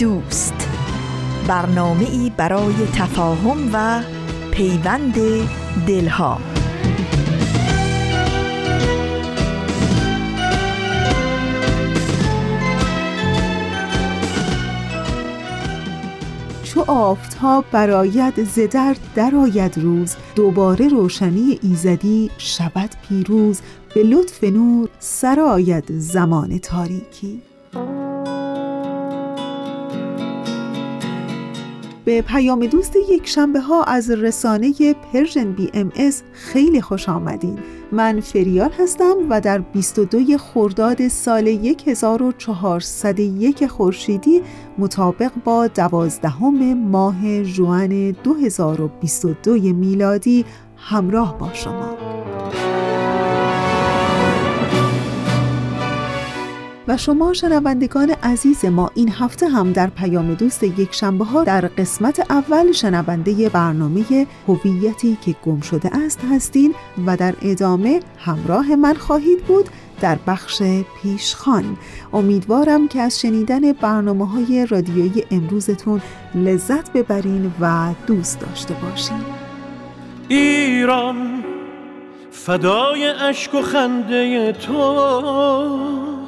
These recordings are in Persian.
دوست. برنامه ای برای تفاهم و پیوند دلها. چو آفتاب براید زدر درآید روز دوباره روشنی ایزدی شود پیروز. به لطف نور سرآید زمان تاریکی. به پیام دوست یک شنبه ها از رسانه Persian BMS خیلی خوش آمدین. من فریال هستم و در 22 خرداد سال 1401 خورشیدی مطابق با دوازدهم ماه ژوئن 2022 میلادی همراه با شما. و شما شنوندگان عزیز ما این هفته هم در پیام دوست یک شنبه ها در قسمت اول شنونده برنامه هویتی که گم شده است هستین و در ادامه همراه من خواهید بود در بخش پیشخان. امیدوارم که از شنیدن برنامه های رادیویی امروزتون لذت ببرین و دوست داشته باشین. ایران فدای اشک و خنده تو.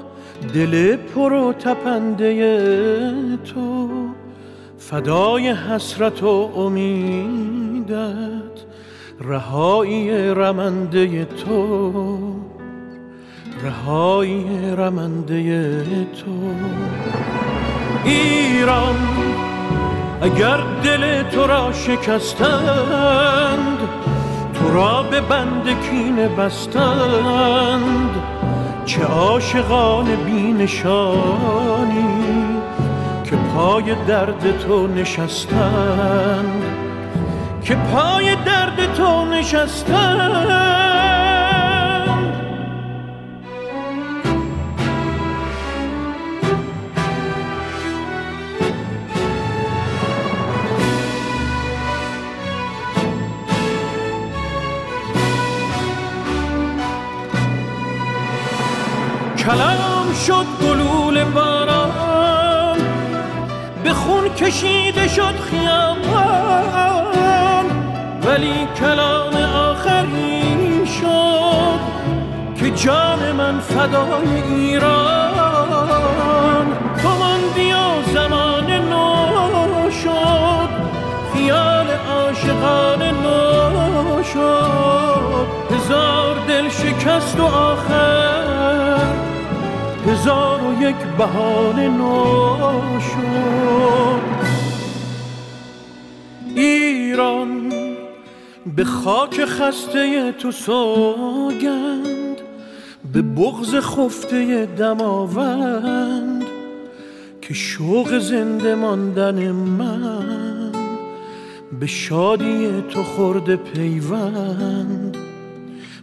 دل پر و تپنده تو فدای حسرت و امیدت رهایی رمنده تو رهایی رمنده تو. ایران اگر دل تو را شکستند تو را به بند کینه بستند چه عاشقان بینشانی که پای درد تو نشستند که پای درد تو نشستند شد گلول باران به خون کشیده شد خیابان. ولی کلام آخری شد که جان من فدای ایران. تو ماندی زمان نو شد خیال عاشقان نو شد. هزار دل شکست و آخر هزار و یک بهانه نو شد ایران به خاک خسته تو سوگند به بغز خفته دماوند که شوق زنده ماندن من به شادی تو خورده پیوند.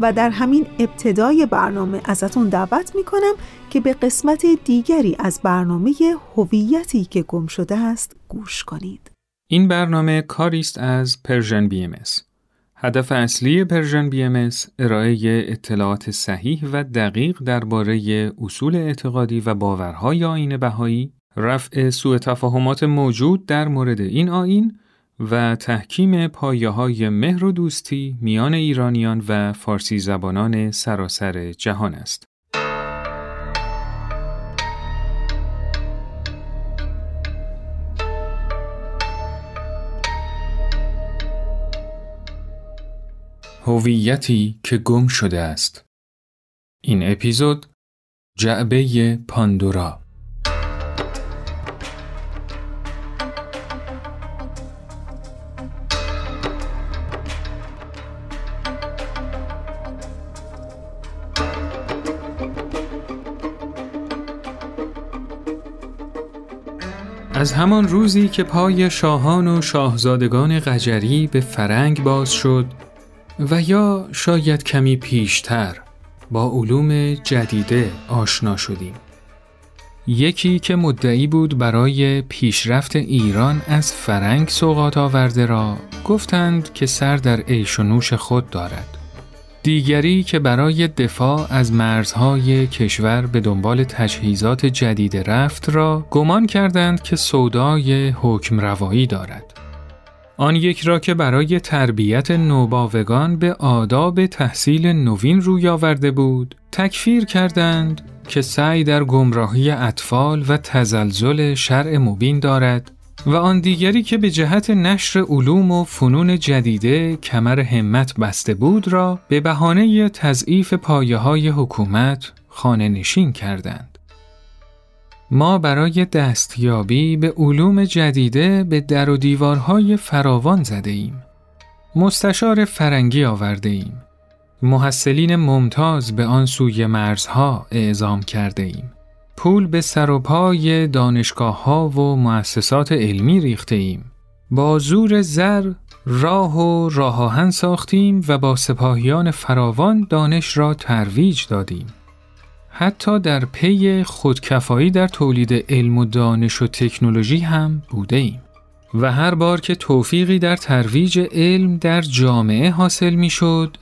و در همین ابتدای برنامه ازتون دعوت می‌کنم که به قسمت دیگری از برنامه هویتی که گم شده است گوش کنید. این برنامه کاری است از Persian BMS هدف اصلی Persian BMS ارائه اطلاعات صحیح و دقیق درباره اصول اعتقادی و باورهای آیین بهایی، رفع سوء تفاهمات موجود در مورد این آیین و تحکیم پایه های مهر و دوستی میان ایرانیان و فارسی زبانان سراسر جهان است. هویتی که گم شده است این اپیزود جعبه پاندورا از همان روزی که پای شاهان و شاهزادگان قجری به فرنگ باز شد و یا شاید کمی پیشتر با علوم جدیده آشنا شدیم. یکی که مدعی بود برای پیشرفت ایران از فرنگ سوقات آورده را گفتند که سر در عیش و نوش خود دارد. دیگری که برای دفاع از مرزهای کشور به دنبال تجهیزات جدید رفت را گمان کردند که سودای حکم روایی دارد. آن یک را که برای تربیت نوباوگان به آداب تحصیل نوین روی آورده بود، تکفیر کردند که سعی در گمراهی اطفال و تزلزل شرع مبین دارد و آن دیگری که به جهت نشر علوم و فنون جدیده کمر همت بسته بود را به بهانه تضعیف پایه های حکومت خانه نشین کردند. ما برای دستیابی به علوم جدیده به در و دیوارهای فراوان زده ایم. مستشار فرنگی آورده ایم. محصلین ممتاز به آن سوی مرزها اعزام کرده ایم. پول به سر و پای دانشگاه ها و مؤسسات علمی ریخته ایم. با زور زر راه و راه آهن ساختیم و با سپاهیان فراوان دانش را ترویج دادیم. حتی در پی خودکفایی در تولید علم و دانش و تکنولوژی هم بوده ایم. و هر بار که توفیقی در ترویج علم در جامعه حاصل می شد،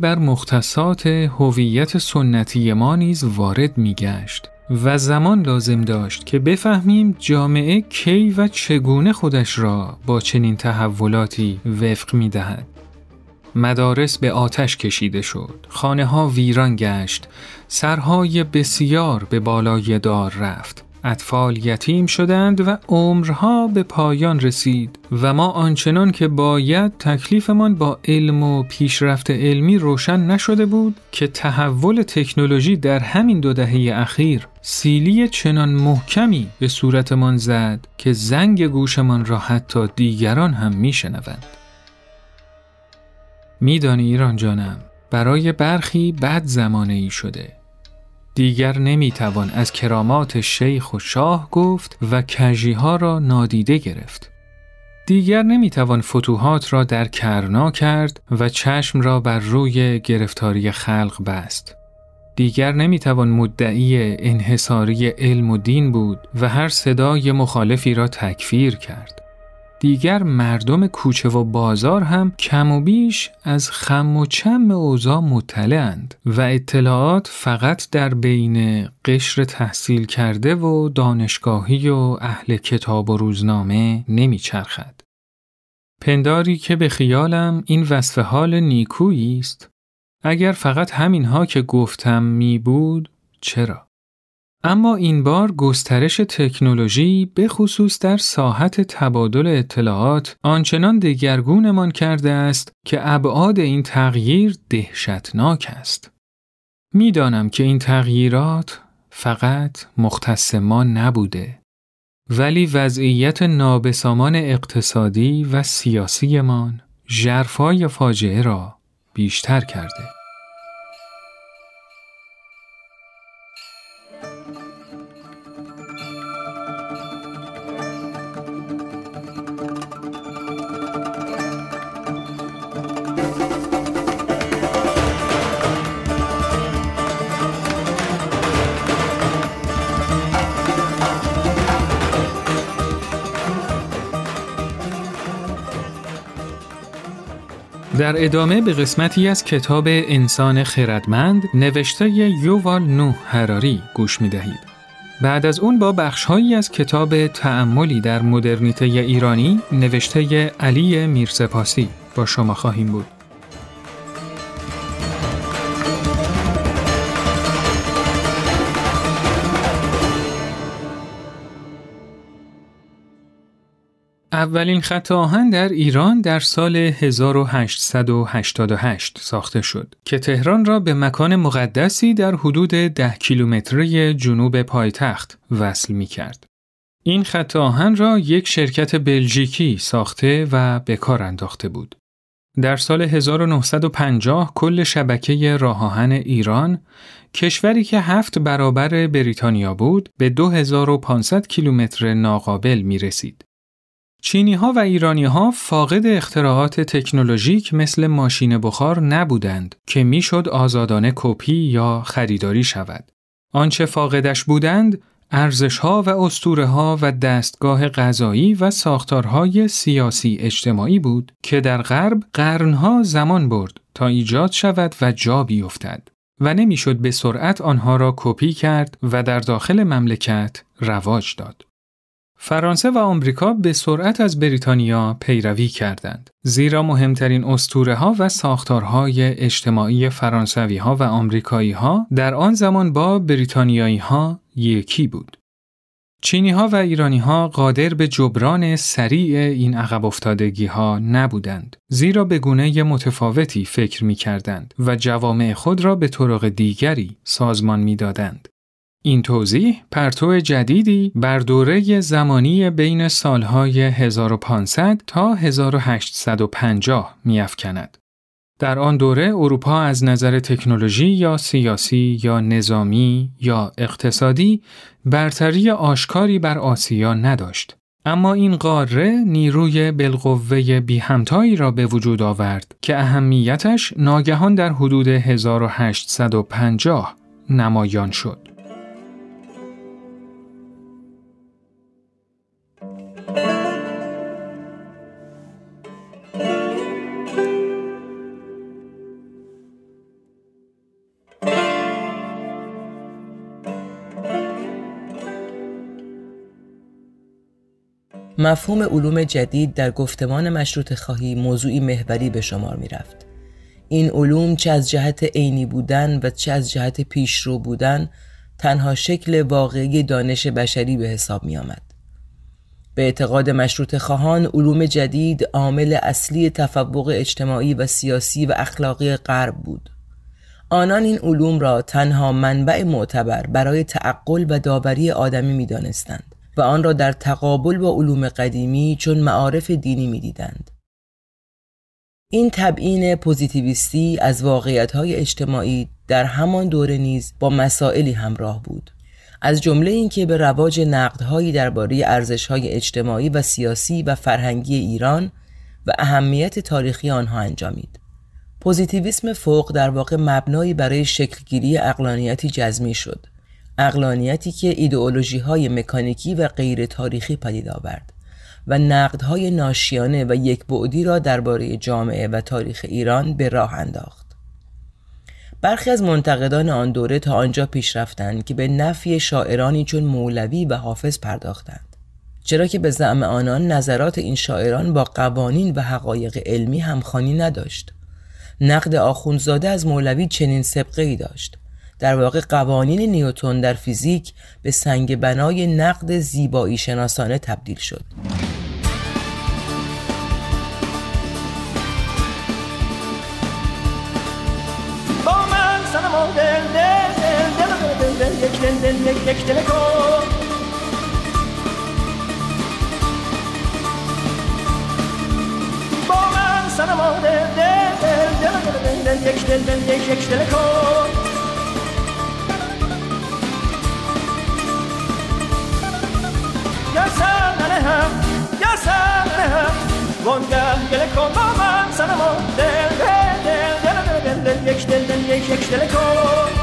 بر مختصات هویت سنتی ما نیز وارد می گشت. و زمان لازم داشت که بفهمیم جامعه کی و چگونه خودش را با چنین تحولاتی وفق می دهد. مدارس به آتش کشیده شد، خانه ها ویران گشت، سرهای بسیار به بالای دار رفت، اطفال یتیم شدند و عمرها به پایان رسید و ما آنچنان که باید تکلیفمان با علم و پیشرفت علمی روشن نشده بود که تحول تکنولوژی در همین دو دهه اخیر سیلی چنان محکمی به صورتمان زد که زنگ گوشمان را حتی دیگران هم میشنوند. میدانی ایران جانم برای برخی بد زمانه ای شده دیگر نمی‌توان از کرامات شیخ و شاه گفت و کجیها را نادیده گرفت. دیگر نمی‌توان فتوحات را در کرنا کرد و چشم را بر روی گرفتاری خلق بست. دیگر نمی‌توان مدعی انحصاری علم و دین بود و هر صدای مخالفی را تکفیر کرد. دیگر مردم کوچه و بازار هم کم و بیش از خم و چم اوضاع مطلعند و اطلاعات فقط در بین قشر تحصیل کرده و دانشگاهی و اهل کتاب و روزنامه نمیچرخد. پنداری که به خیالم این وصف حال نیکویی است اگر فقط همینها که گفتم می بود چرا؟ اما این بار گسترش تکنولوژی به خصوص در ساحت تبادل اطلاعات آنچنان دگرگونمان کرده است که ابعاد این تغییر دهشتناک است. می‌دانم که این تغییرات فقط مختص ما نبوده ولی وضعیت نابسامان اقتصادی و سیاسیمان ژرفای فاجعه را بیشتر کرده. در ادامه به قسمتی از کتاب انسان خردمند نوشته یووال نوح هراری گوش می دهید. بعد از اون با بخشهایی از کتاب تعملی در مدرنیته ایرانی نوشته علی میرسپاسی با شما خواهیم بود. اولین خط آهن در ایران در سال 1888 ساخته شد که تهران را به مکان مقدسی در حدود 10 کیلومتری جنوب پایتخت وصل می کرد. این خط آهن را یک شرکت بلژیکی ساخته و به کار انداخته بود. در سال 1950 کل شبکه راه آهن ایران کشوری که هفت برابر بریتانیا بود به 2500 کیلومتر ناقابل می رسید. چینی ها و ایرانی ها فاقد اختراعات تکنولوژیک مثل ماشین بخار نبودند که می‌شد آزادانه کپی یا خریداری شود. آنچه فاقدش بودند ارزشها و اسطوره ها و دستگاه غذایی و ساختارهای سیاسی اجتماعی بود که در غرب قرنها زمان برد تا ایجاد شود و جا بیفتد و نمی‌شد به سرعت آنها را کپی کرد و در داخل مملکت رواج داد. فرانسه و آمریکا به سرعت از بریتانیا پیروی کردند زیرا مهمترین اسطوره ها و ساختارهای اجتماعی فرانسوی ها و آمریکایی ها در آن زمان با بریتانیایی ها یکی بود چینی ها و ایرانی ها قادر به جبران سریع این عقب افتادگی ها نبودند زیرا به گونه متفاوتی فکر می کردند و جوامع خود را به طرق دیگری سازمان می دادند. این توضیح پرتو جدیدی بر دوره زمانی بین سالهای 1500 تا 1850 میافکند. در آن دوره اروپا از نظر تکنولوژی یا سیاسی یا نظامی یا اقتصادی برتری آشکاری بر آسیا نداشت. اما این قاره نیروی بالقوه بی همتایی را به وجود آورد که اهمیتش ناگهان در حدود 1850 نمایان شد. مفهوم علوم جدید در گفتمان مشروط خواهی موضوعی محوری به شمار می رفت. این علوم چه از جهت عینی بودن و چه از جهت پیشرو بودن تنها شکل واقعی دانش بشری به حساب می آمد. به اعتقاد مشروط خواهان علوم جدید عامل اصلی تفوق اجتماعی و سیاسی و اخلاقی غرب بود. آنان این علوم را تنها منبع معتبر برای تعقل و داوری آدمی می دانستند. و آن را در تقابل با علوم قدیمی چون معارف دینی می‌دیدند. این تبعین پوزیتیویستی از واقعیت‌های اجتماعی در همان دوره نیز با مسائلی همراه بود. از جمله اینکه به رواج نقدهایی درباره ارزش‌های اجتماعی و سیاسی و فرهنگی ایران و اهمیت تاریخی آنها انجامید. پوزیتیویسم فوق در واقع مبنایی برای شکلگیری اقلانیتی جزمی شد اقلانیتی که ایدئولوژی های مکانیکی و غیر تاریخی پدید آورد و نقدهای ناشیانه و یک بعدی را درباره جامعه و تاریخ ایران به راه انداخت. برخی از منتقدان آن دوره تا آنجا پیش رفتند که به نفی شاعرانی چون مولوی و حافظ پرداختند. چرا که به زعم آنان نظرات این شاعران با قوانین و حقایق علمی همخوانی نداشت. نقد آخوندزاده از مولوی چنین سبقه ای داشت. در واقع قوانین نیوتون در فیزیک به سنگ بنای نقد زیبایی شناسانه تبدیل شد. با من سنم دل دل دل دل دل دل دل یک دل دل یک دل کن وانگه گله کن با من سنما دل دل دل دل دل دل یک دل دل یک یک دل کن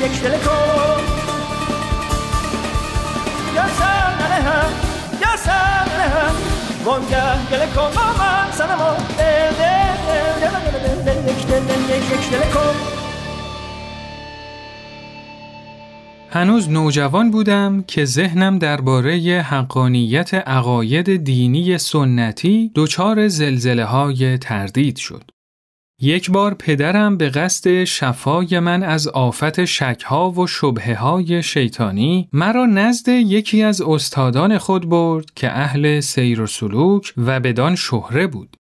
یک یا ننهم یا سر ننهم وانگه گل کن با من دل دل دل دل دل هنوز نوجوان بودم که ذهنم درباره حقانیت عقاید دینی سنتی دچار زلزله های تردید شد. یک بار پدرم به قصد شفای من از آفت شکها و شبه های شیطانی مرا نزد یکی از استادان خود برد که اهل سیر و سلوک و بدان شهره بود.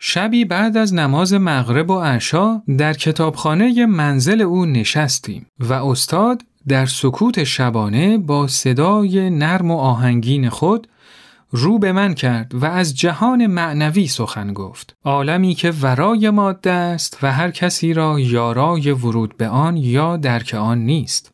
شبی بعد از نماز مغرب و عشا در کتابخانه منزل او نشستیم و استاد در سکوت شبانه با صدای نرم و آهنگین خود رو به من کرد و از جهان معنوی سخن گفت. عالمی که ورای ماده است و هر کسی را یارای ورود به آن یا درک آن نیست.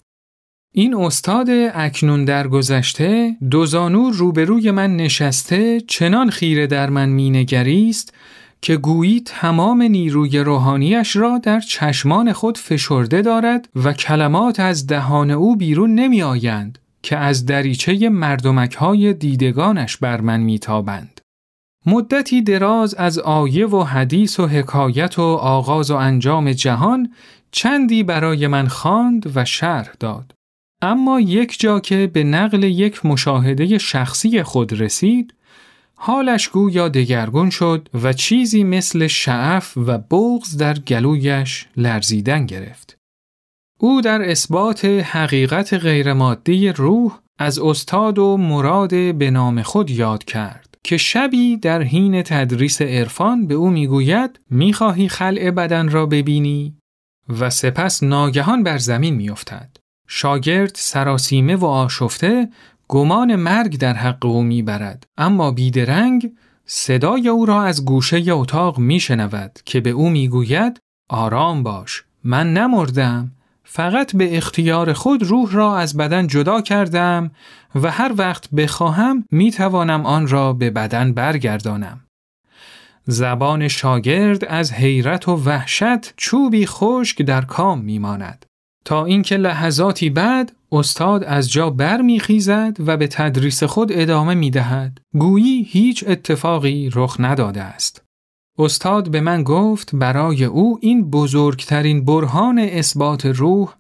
این استاد اکنون در گذشته دوزانو روبروی من نشسته چنان خیره در من مینگریست که گویی تمام نیروی روحانیش را در چشمان خود فشرده دارد و کلمات از دهان او بیرون نمی آیند که از دریچه مردمک های دیدگانش بر من میتابند. مدتی دراز از آیه و حدیث و حکایت و آغاز و انجام جهان چندی برای من خواند و شرح داد. اما یک جا که به نقل یک مشاهده شخصی خود رسید، حالش گویا دگرگون شد و چیزی مثل شعف و بغز در گلویش لرزیدن گرفت. او در اثبات حقیقت غیرمادی روح از استاد و مراد به نام خود یاد کرد که شبی در حین تدریس عرفان به او می‌گوید می‌خواهی خلع بدن را ببینی؟ و سپس ناگهان بر زمین میافتد. شاگرد سراسیمه و آشفته گمان مرگ در حق او می‌برد اما بیدرنگ صدای او را از گوشه اتاق میشنود که به او می‌گوید آرام باش من نمردم. فقط به اختیار خود روح را از بدن جدا کردم و هر وقت بخواهم می توانم آن را به بدن برگردانم. زبان شاگرد از حیرت و وحشت چوبی خشک در کام می ماند. تا اینکه لحظاتی بعد استاد از جا برمیخیزد و به تدریس خود ادامه می دهد. گویی هیچ اتفاقی رخ نداده است. استاد به من گفت برای او این بزرگترین برهان اثبات روح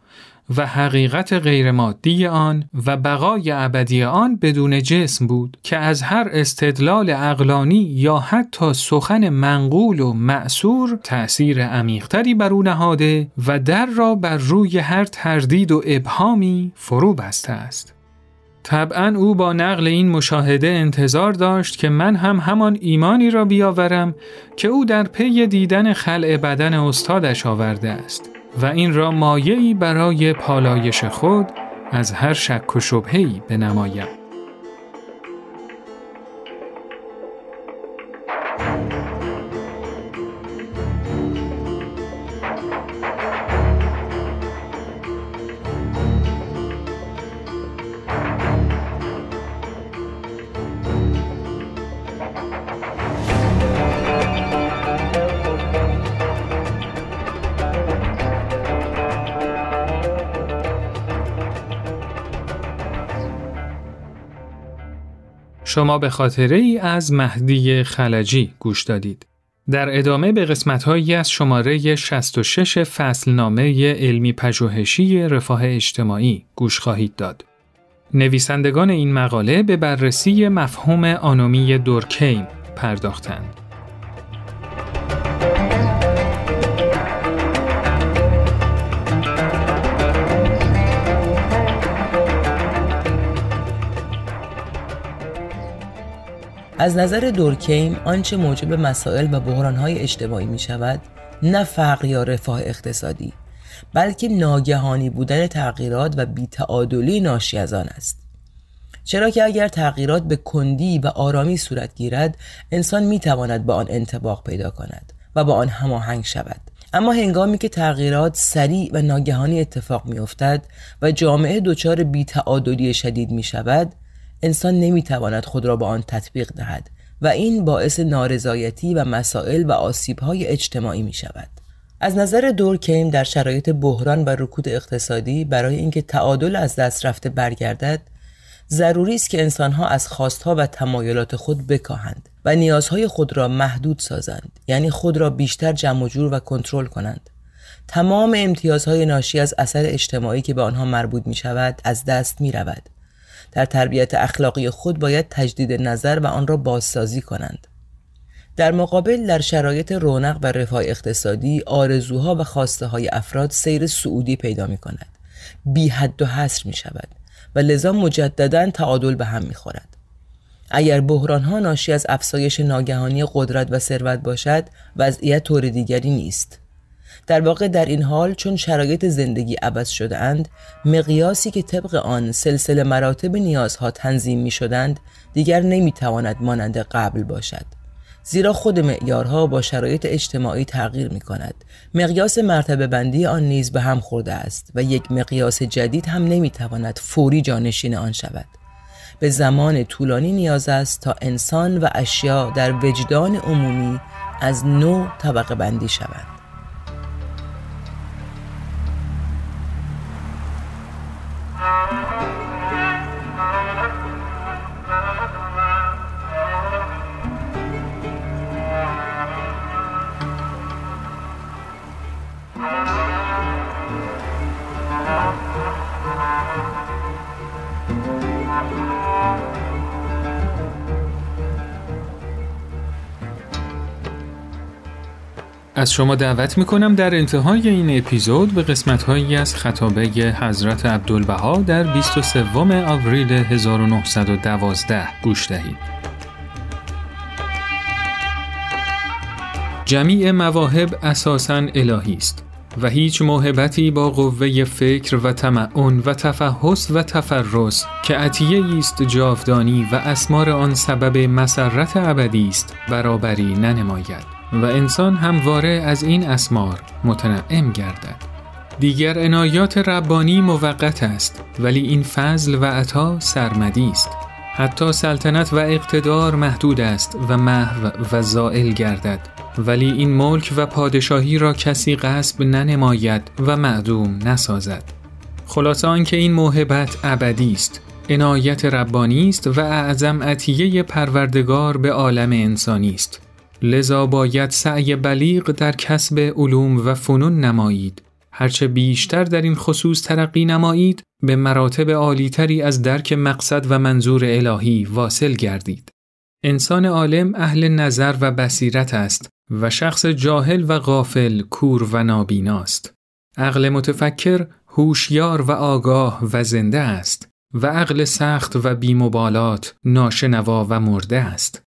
و حقیقت غیرمادی آن و بقای ابدی آن بدون جسم بود که از هر استدلال اقلانی یا حتی سخن منقول و معصور تأثیر عمیقتری بر او نهاده و در را بر روی هر تردید و ابهامی فرو بسته است. طبعا او با نقل این مشاهده انتظار داشت که من هم همان ایمانی را بیاورم که او در پی دیدن خلع بدن استادش آورده است و این را مایعی برای پالایش خود از هر شک و شبهی بنمایم. شما به خاطره ای از مهدی خلجی گوش دادید. در ادامه به قسمتهایی از شماره 66 فصلنامه علمی پژوهشی رفاه اجتماعی گوش خواهید داد. نویسندگان این مقاله به بررسی مفهوم آنومی دورکیم پرداختند. از نظر دورکیم آنچه موجب مسائل و بحرانهای اجتماعی می شود نه فقر یا رفاه اقتصادی بلکه ناگهانی بودن تغییرات و بیتعادلی ناشی از آن است. چرا که اگر تغییرات به کندی و آرامی صورت گیرد انسان می تواند با آن انتباق پیدا کند و با آن هماهنگ شود. اما هنگامی که تغییرات سریع و ناگهانی اتفاق می افتد و جامعه دچار بیتعادلی شدید می شود انسان نمی‌تواند خود را با آن تطبیق دهد و این باعث نارضایتی و مسائل و آسیبهای اجتماعی می شود. از نظر دورکیم در شرایط بحران و رکود اقتصادی برای اینکه تعادل از دست رفته برگردد ضروری است که انسانها از خواستها و تمایلات خود بکاهند و نیازهای خود را محدود سازند یعنی خود را بیشتر جمع جور و کنترل کنند تمام امتیازهای ناشی از اثر اجتماعی که به آنها مربوط می شود از دست می رود. در تربیت اخلاقی خود باید تجدید نظر و آن را بازسازی کنند. در مقابل در شرایط رونق و رفاه اقتصادی آرزوها و خواسته های افراد سیر سعودی پیدا می کند. بی حد و حصر می شود و لذا مجددا تعادل به هم می خورد. اگر بحران ها ناشی از افزایش ناگهانی قدرت و ثروت باشد وضعیت طور دیگری نیست در واقع در این حال چون شرایط زندگی عوض شده اند مقیاسی که طبق آن سلسله مراتب نیازها تنظیم می شدند دیگر نمی تواند مانند قبل باشد. زیرا خود معیارها با شرایط اجتماعی تغییر می کند مقیاس مرتبه بندی آن نیز به هم خورده است و یک مقیاس جدید هم نمی تواند فوری جانشین آن شود. به زمان طولانی نیاز است تا انسان و اشیا در وجدان عمومی از نو طبقه بندی شوند. Música از شما دعوت می‌کنم در انتهای این اپیزود به قسمت هایی از خطابه حضرت عبدالبها در 23 آوریل 1912 گوش دهید. جمیع مواهب اساساً الهی است و هیچ موهبتی با قوه فکر و تمعن و تفحص و تفرس که عطیه است جاودانی و اسمار آن سبب مسرت ابدی است برابری ننماید و انسان همواره از این اسمار متنعم گردد. دیگر عنایات ربانی موقت است ولی این فضل و عطا سرمدی است. حتی سلطنت و اقتدار محدود است و محو و زائل گردد. ولی این ملک و پادشاهی را کسی غصب ننماید و معدوم نسازد. خلاصه آنکه این موهبت ابدی است. عنایت ربانی است و اعظم عطیه پروردگار به عالم انسانی است. لذا باید سعی بلیغ در کسب علوم و فنون نمایید. هرچه بیشتر در این خصوص ترقی نمایید به مراتب عالیتری از درک مقصد و منظور الهی واصل گردید. انسان عالم اهل نظر و بصیرت است و شخص جاهل و غافل کور و نابیناست. عقل متفکر هوشیار و آگاه و زنده است و عقل سخت و بیمبالات ناشنوا و مرده است.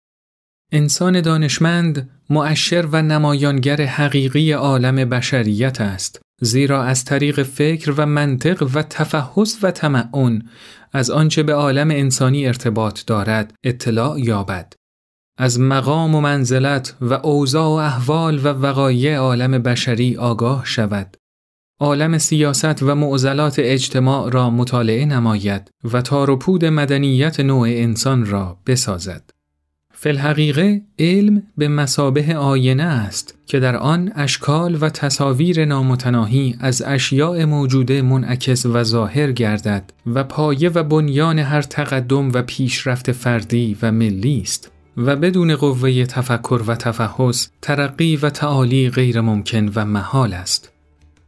انسان دانشمند مؤشر و نمایانگر حقیقی عالم بشریت است زیرا از طریق فکر و منطق و تفحص و تمعن از آنچه به عالم انسانی ارتباط دارد اطلاع یابد. از مقام و منزلت و اوضاع و احوال و وقایع عالم بشری آگاه شود. عالم سیاست و معضلات اجتماع را مطالعه نماید و تار و پود مدنیت نوع انسان را بسازد. فلحقیقه علم به مسابه آینه است که در آن اشکال و تصاویر نامتناهی از اشیاء موجوده منعکس و ظاهر گردد و پایه و بنیان هر تقدم و پیشرفت فردی و ملی است و بدون قوه تفکر و تفحص ترقی و تعالی غیر ممکن و محال است.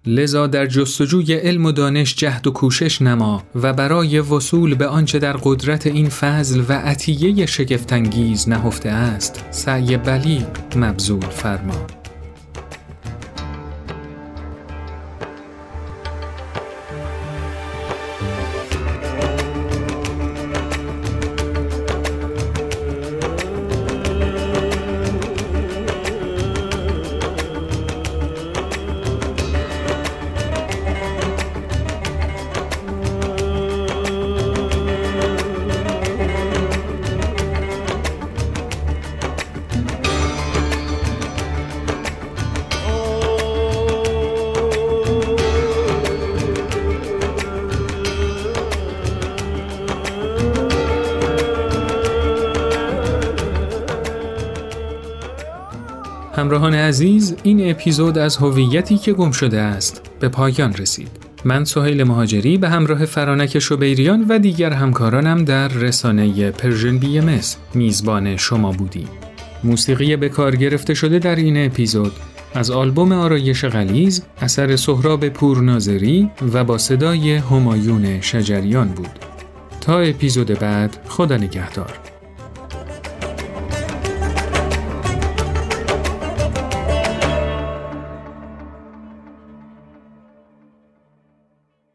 لذا در جستجوی علم و دانش جهد و کوشش نما و برای وصول به آنچه در قدرت این فضل و عطیه شگفتانگیز نهفته است سعی بلیغ مبذول فرما. همراهان عزیز این اپیزود از هویتی که گم شده است به پایان رسید. من سهیل مهاجری به همراه فرانک شبیریان و دیگر همکارانم در رسانه Persian BMS میزبان شما بودیم. موسیقی به کار گرفته شده در این اپیزود از آلبوم آرایش غلیظ اثر سهراب پورناظری و با صدای همایون شجریان بود. تا اپیزود بعد خدا نگهدار.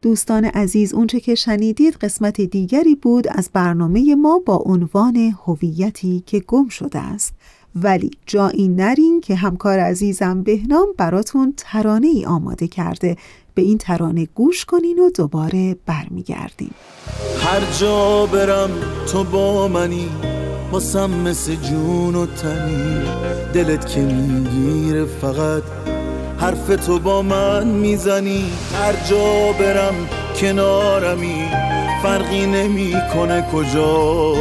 دوستان عزیز اونچه که شنیدید قسمت دیگری بود از برنامه ما با عنوان هویتی که گم شده است. ولی جایی نرین که همکار عزیزم بهنام براتون ترانه ای آماده کرده. به این ترانه گوش کنین و دوباره برمیگردیم. هر جا برم تو با منی باسم مثل جون و تنی. دلت که می‌گیره فقط حرف تو با من می‌زنی هر جا برم کنارمی. فرقی نمی‌کنه کجا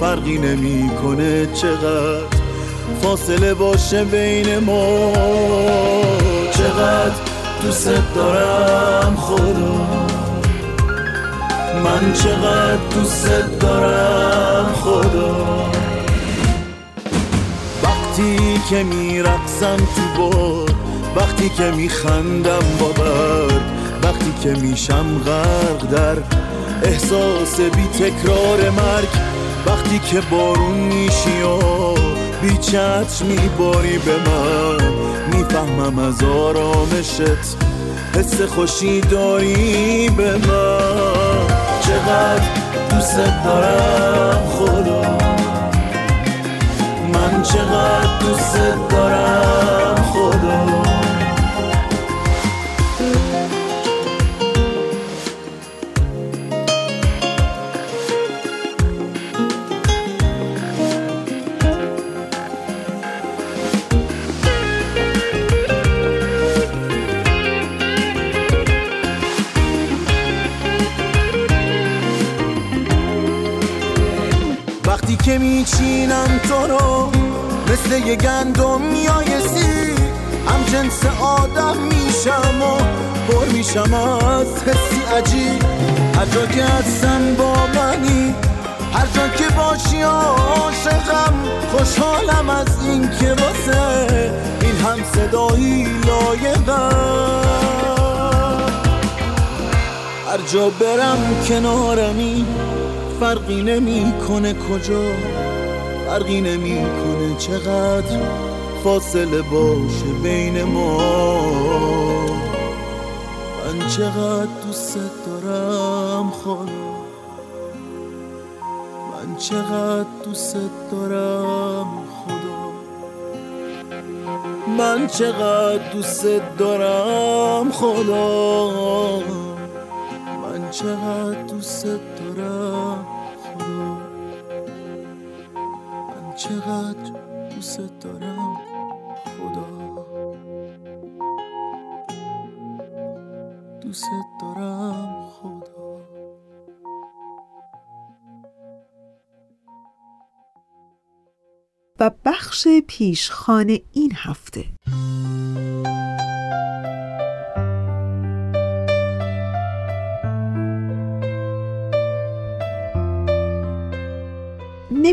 فرقی نمی‌کنه چقدر. فاصله باشه بین ما چقدر دوست دارم خدا من چقدر دوست دارم خدا وقتی که میرقصم تو باد وقتی که میخندم با برد وقتی که میشم غرق در احساس بی تکرار مرگ وقتی که بارون میشی و بی چتر میباری به من می‌فهمم از آرامشت حس خوشی داری به من. چقدر دوست دارم خدا من چقدر دوست دارم که میچینم تو رو. مثل یه گندم میایسی هم جنس آدم میشم و پر میشم از حسی عجیب. هر جا که هستم با منی هر جا که باشی عاشقم خوشحالم از این که واسه این هم صدایی لایقم. هر جا برم کنارمی فرقی نمی‌کنه کجا فرقی نمی‌کنه چقدر فاصله باشه بین ما. من چقدر دوست دارم خدا من چقدر دوست دارم خدا. من چقدر دوست دارم خدا. من چقدر دوست دارم چقدر دوست دارم خدا. دوست دارم خدا. و بخش پیشخانه این هفته.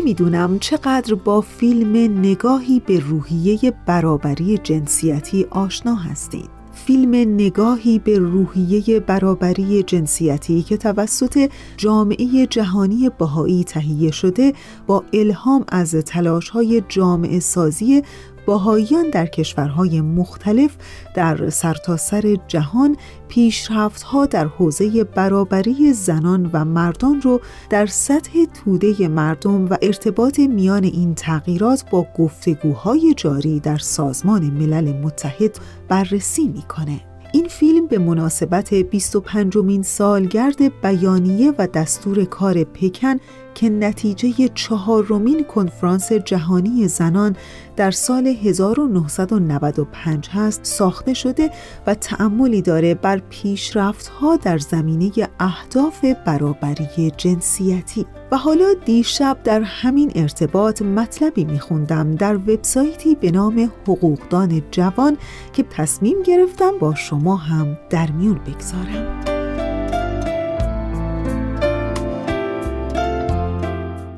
نمی‌دونم چقدر با فیلم نگاهی به روحیه برابری جنسیتی آشنا هستید. فیلم نگاهی به روحیه برابری جنسیتی که توسط جامعه جهانی بهایی تهیه شده با الهام از تلاش‌های جامعه سازی باهاییان در کشورهای مختلف در سرتاسر سر جهان پیشرفتها در حوزه برابری زنان و مردان رو در سطح توده مردم و ارتباط میان این تغییرات با گفتگوهای جاری در سازمان ملل متحد بررسی می‌کنه. این فیلم به مناسبت 25 مین سالگرد بیانیه و دستور کار پکن که نتیجه چهارمین کنفرانس جهانی زنان در سال 1995 هست ساخته شده و تأملی داره بر پیشرفت‌ها در زمینه اهداف برابری جنسیتی. و حالا دیشب در همین ارتباط مطلبی میخوندم در وبسایتی به نام حقوقدان جوان که تصمیم گرفتم با شما هم در میون بگذارم.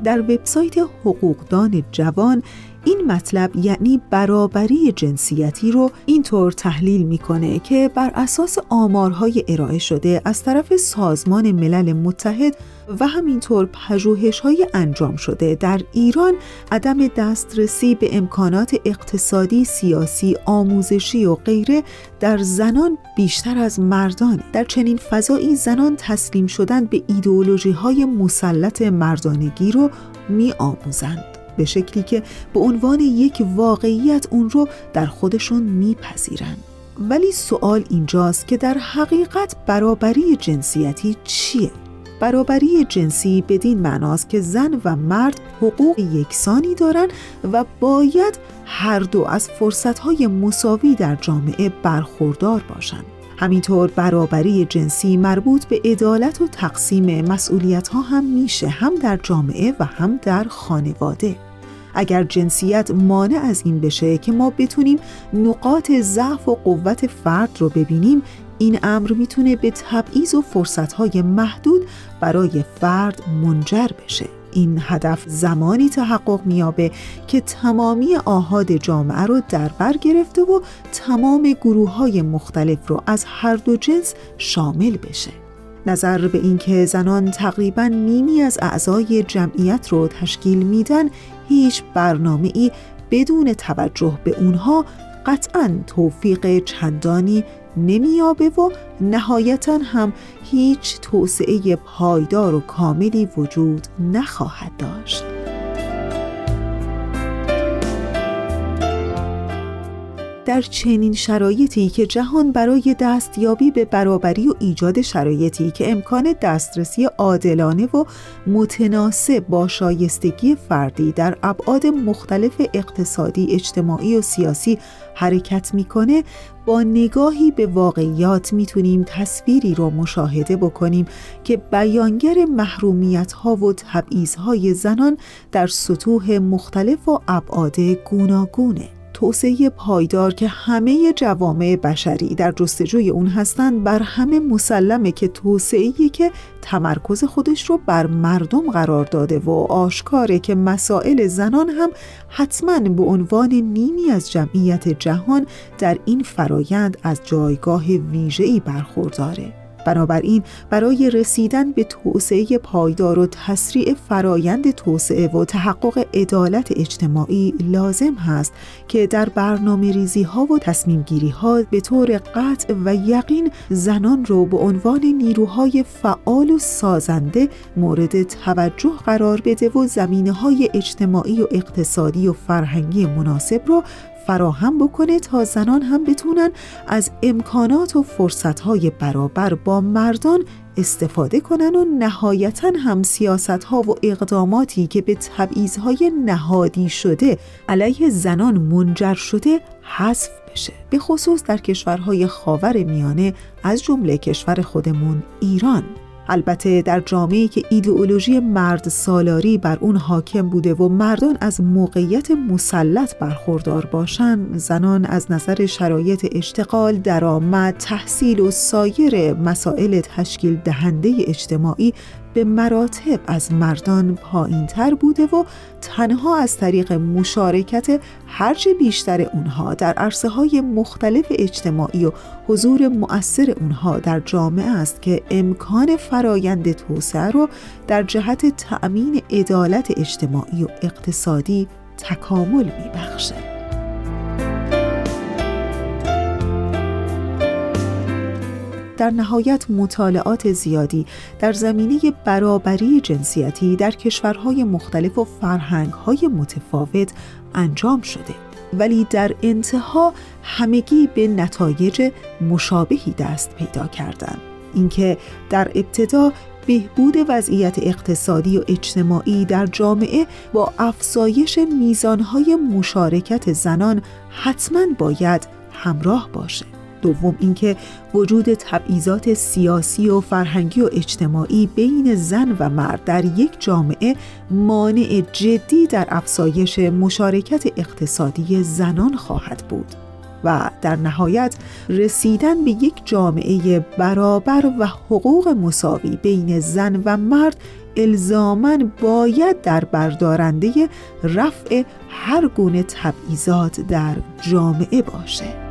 در وبسایت حقوقدان جوان این مطلب یعنی برابری جنسیتی رو اینطور تحلیل می‌کنه که بر اساس آمارهای ارائه شده از طرف سازمان ملل متحد و همینطور پژوهش های انجام شده در ایران عدم دسترسی به امکانات اقتصادی، سیاسی، آموزشی و غیره در زنان بیشتر از مردان در چنین فضایی زنان تسلیم شدن به ایدئولوژی های مسلط مردانگی رو می آموزند. به شکلی که به عنوان یک واقعیت اون رو در خودشون میپذیرن ولی سوال اینجاست که در حقیقت برابری جنسیتی چیه؟ برابری جنسی بدین معناست که زن و مرد حقوق یکسانی دارند و باید هر دو از فرصتهای مساوی در جامعه برخوردار باشند. همینطور برابری جنسی مربوط به عدالت و تقسیم مسئولیت ها هم میشه هم در جامعه و هم در خانواده. اگر جنسیت مانع از این بشه که ما بتونیم نقاط ضعف و قوت فرد رو ببینیم این امر می‌تونه به تبعیض و فرصتهای محدود برای فرد منجر بشه. این هدف زمانی تحقق میابه که تمامی آهاد جامعه رو در بر گرفته و تمام گروه های مختلف رو از هر دو جنس شامل بشه. نظر به اینکه زنان تقریبا نیمی از اعضای جمعیت رو تشکیل میدن هیچ برنامه ای بدون توجه به اونها قطعا توفیق چندانی نمیابه و نهایتا هم هیچ توسعه پایدار و کاملی وجود نخواهد داشت. در چنین شرایطی که جهان برای دستیابی به برابری و ایجاد شرایطی که امکان دسترسی عادلانه و متناسب با شایستگی فردی در ابعاد مختلف اقتصادی، اجتماعی و سیاسی حرکت می‌کنه با نگاهی به واقعیات می‌تونیم تصویری رو مشاهده بکنیم که بیانگر محرومیت ها و تبعیض های زنان در سطوح مختلف و ابعاد گوناگونه. توسعه پایدار که همه جوامع بشری در جستجوی اون هستند بر همه مسلمه که توسعه‌ای که تمرکز خودش رو بر مردم قرار داده و آشکاره که مسائل زنان هم حتما به عنوان نیمی از جمعیت جهان در این فرایند از جایگاه ویژه‌ای برخورداره. بنابراین برای رسیدن به توسعه پایدار و تسریع فرایند توسعه و تحقق عدالت اجتماعی لازم هست که در برنامه ریزی ها و تصمیم گیری ها به طور قطع و یقین زنان رو به عنوان نیروهای فعال و سازنده مورد توجه قرار بده و زمینه های اجتماعی و اقتصادی و فرهنگی مناسب رو فراهم بکنه تا زنان هم بتونن از امکانات و فرصتهای برابر با مردان استفاده کنن و نهایتا هم سیاست ها و اقداماتی که به های نهادی شده علیه زنان منجر شده حذف بشه. به خصوص در کشورهای خاور میانه از جمله کشور خودمون ایران. البته در جامعه که ایدئولوژی مرد سالاری بر اون حاکم بوده و مردان از موقعیت مسلط برخوردار باشن زنان از نظر شرایط اشتغال، درآمد، تحصیل و سایر مسائل تشکیل دهنده اجتماعی به مراتب از مردان پایین تر بوده و تنها از طریق مشارکت هرچه بیشتر اونها در عرصه های مختلف اجتماعی و حضور مؤثر اونها در جامعه است که امکان فرایند توسعه رو در جهت تأمین عدالت اجتماعی و اقتصادی تکامل میبخشه. در نهایت مطالعات زیادی در زمینه برابری جنسیتی در کشورهای مختلف و فرهنگهای متفاوت انجام شده. ولی در انتها همگی به نتایج مشابهی دست پیدا کردند. اینکه در ابتدا بهبود وضعیت اقتصادی و اجتماعی در جامعه با افزایش میزانهای مشارکت زنان حتما باید همراه باشه دوم اینکه وجود تبعیضات سیاسی و فرهنگی و اجتماعی بین زن و مرد در یک جامعه مانع جدی در افزایش مشارکت اقتصادی زنان خواهد بود و در نهایت رسیدن به یک جامعه برابر و حقوق مساوی بین زن و مرد الزامن باید در بردارنده رفع هر گونه تبعیضات در جامعه باشه.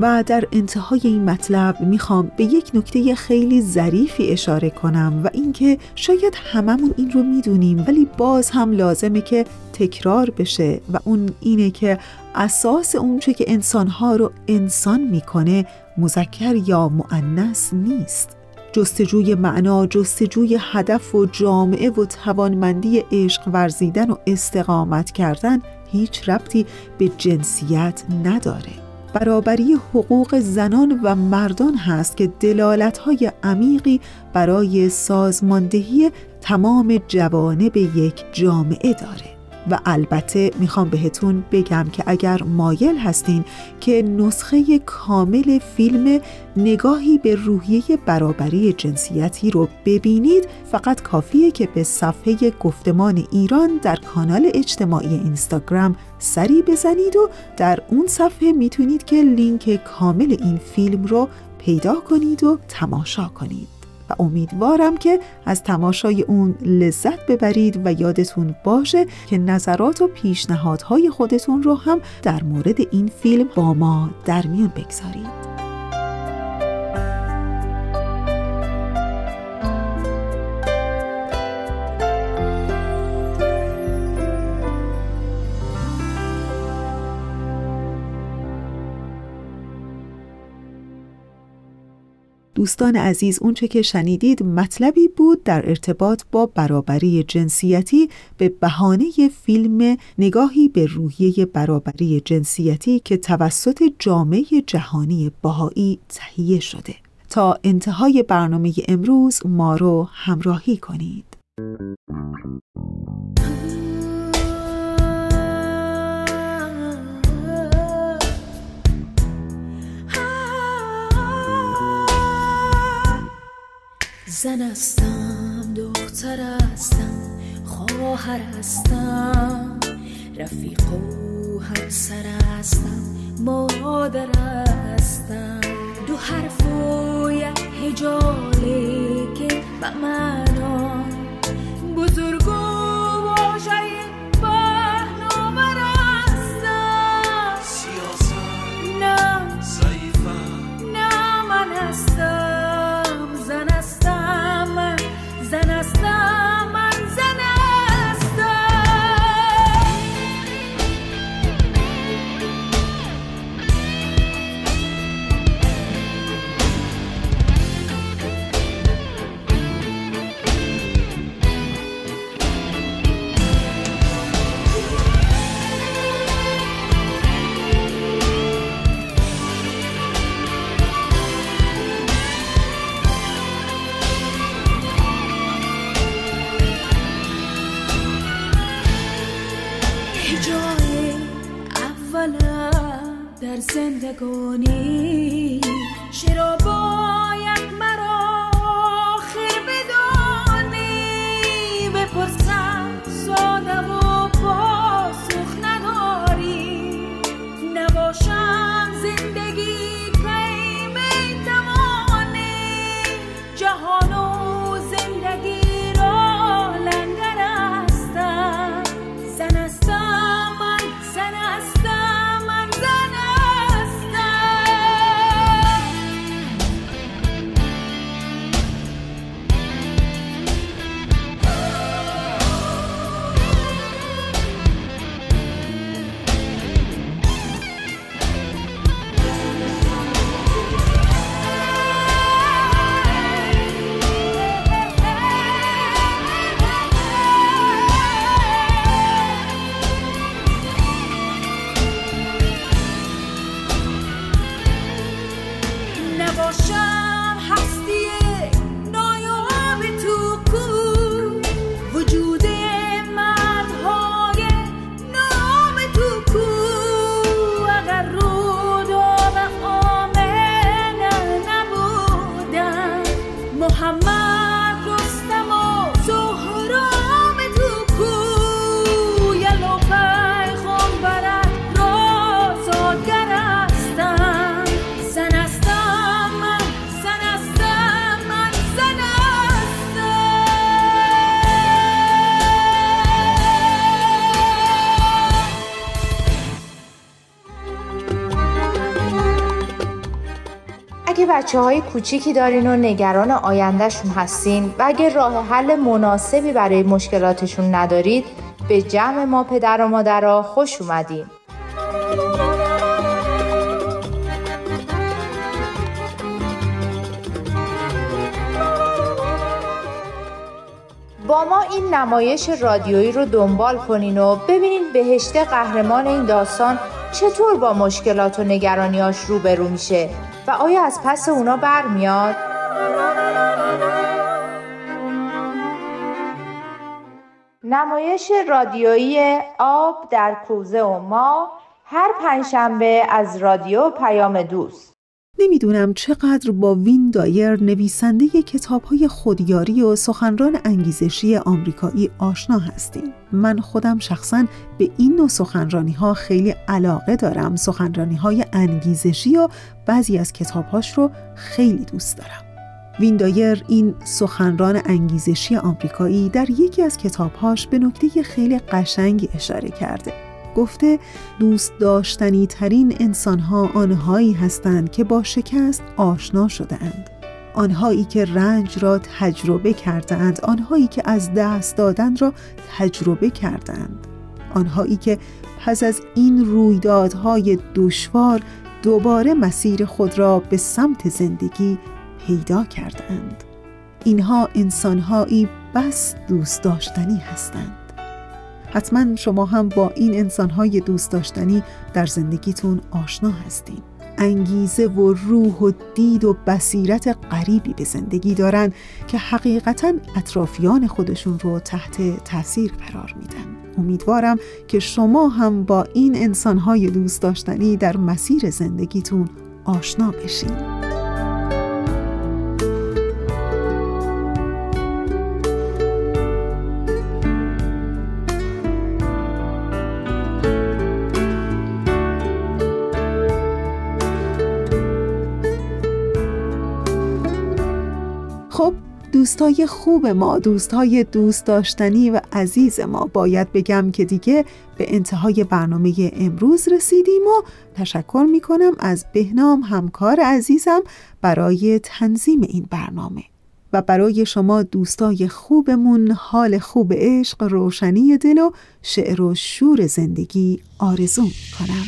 و در انتهای این مطلب می‌خوام به یک نکته خیلی ظریفی اشاره کنم و اینکه شاید هممون این رو می‌دونیم ولی باز هم لازمه که تکرار بشه و اون اینه که اساس اونچه که انسانها رو انسان می‌کنه مذکر یا معنس نیست. جستجوی معنا، جستجوی هدف و جامعه و توانمندی عشق ورزیدن و استقامت کردن هیچ ربطی به جنسیت نداره. برابری حقوق زنان و مردان هست که دلالت‌های عمیقی برای سازماندهی تمام جوانب یک جامعه داره. و البته می‌خوام بهتون بگم که اگر مایل هستین که نسخه کامل فیلم نگاهی به روحیه برابری جنسیتی رو ببینید فقط کافیه که به صفحه گفتمان ایران در کانال اجتماعی اینستاگرام سری بزنید و در اون صفحه می‌تونید که لینک کامل این فیلم رو پیدا کنید و تماشا کنید. و امیدوارم که از تماشای اون لذت ببرید و یادتون باشه که نظرات و پیشنهادهای خودتون رو هم در مورد این فیلم با ما در میون بگذارید. دوستان عزیز اونچه که شنیدید مطلبی بود در ارتباط با برابری جنسیتی به بهانه فیلم نگاهی به روحیه برابری جنسیتی که توسط جامعه جهانی باهایی تهیه شده. تا انتهای برنامه امروز ما رو همراهی کنید. زن هستم دختر هستم خواهر هستم رفیق و همسر هستم مادر هستم. دو حرف و یک هجاله که به معنا بزرگو زندگانی. چرا بچه های کوچیکی دارین و نگران آیندهشون هستین و اگه راه حل مناسبی برای مشکلاتشون ندارید به جمع ما پدر و مادرها خوش اومدین. با ما این نمایش رادیویی رو دنبال کنین و ببینین بهشته قهرمان این داستان چطور با مشکلات و نگرانیاش روبرو میشه و آیا از پس اونا برمیاد؟ نمایش رادیویی آب در کوزه و ما هر پنجشنبه از رادیو پیام دوست نمی‌دونم چقدر با وین دایر نویسنده کتاب های خودیاری و سخنران انگیزشی آمریکایی آشنا هستیم. من خودم شخصا به این نوع سخنرانی ها خیلی علاقه دارم. سخنرانی های انگیزشی و بعضی از کتابهاش رو خیلی دوست دارم. وین دایر این سخنران انگیزشی آمریکایی در یکی از کتابهاش به نکته خیلی قشنگی اشاره کرده. گفته دوست داشتنی ترین انسان ها آنهایی هستند که با شکست آشنا شده اند. آنهایی که رنج را تجربه کردند آنهایی که از دست دادن را تجربه کردند آنهایی که پس از این رویدادهای دشوار دوباره مسیر خود را به سمت زندگی پیدا کردند اینها انسانهایی بس دوست داشتنی هستند. حتما شما هم با این انسانهای دوست داشتنی در زندگیتون آشنا هستین. انگیزه و روح و دید و بصیرت غریبی به زندگی دارن که حقیقتا اطرافیان خودشون رو تحت تاثیر قرار میدن. امیدوارم که شما هم با این انسانهای دوست داشتنی در مسیر زندگیتون آشنا بشین. دوستای خوب ما دوستای دوست داشتنی و عزیز ما باید بگم که دیگه به انتهای برنامه امروز رسیدیم و تشکر می‌کنم از بهنام همکار عزیزم برای تنظیم این برنامه. و برای شما دوستای خوبمون حال خوب عشق روشنی دل و شعر و شور زندگی آرزو کنم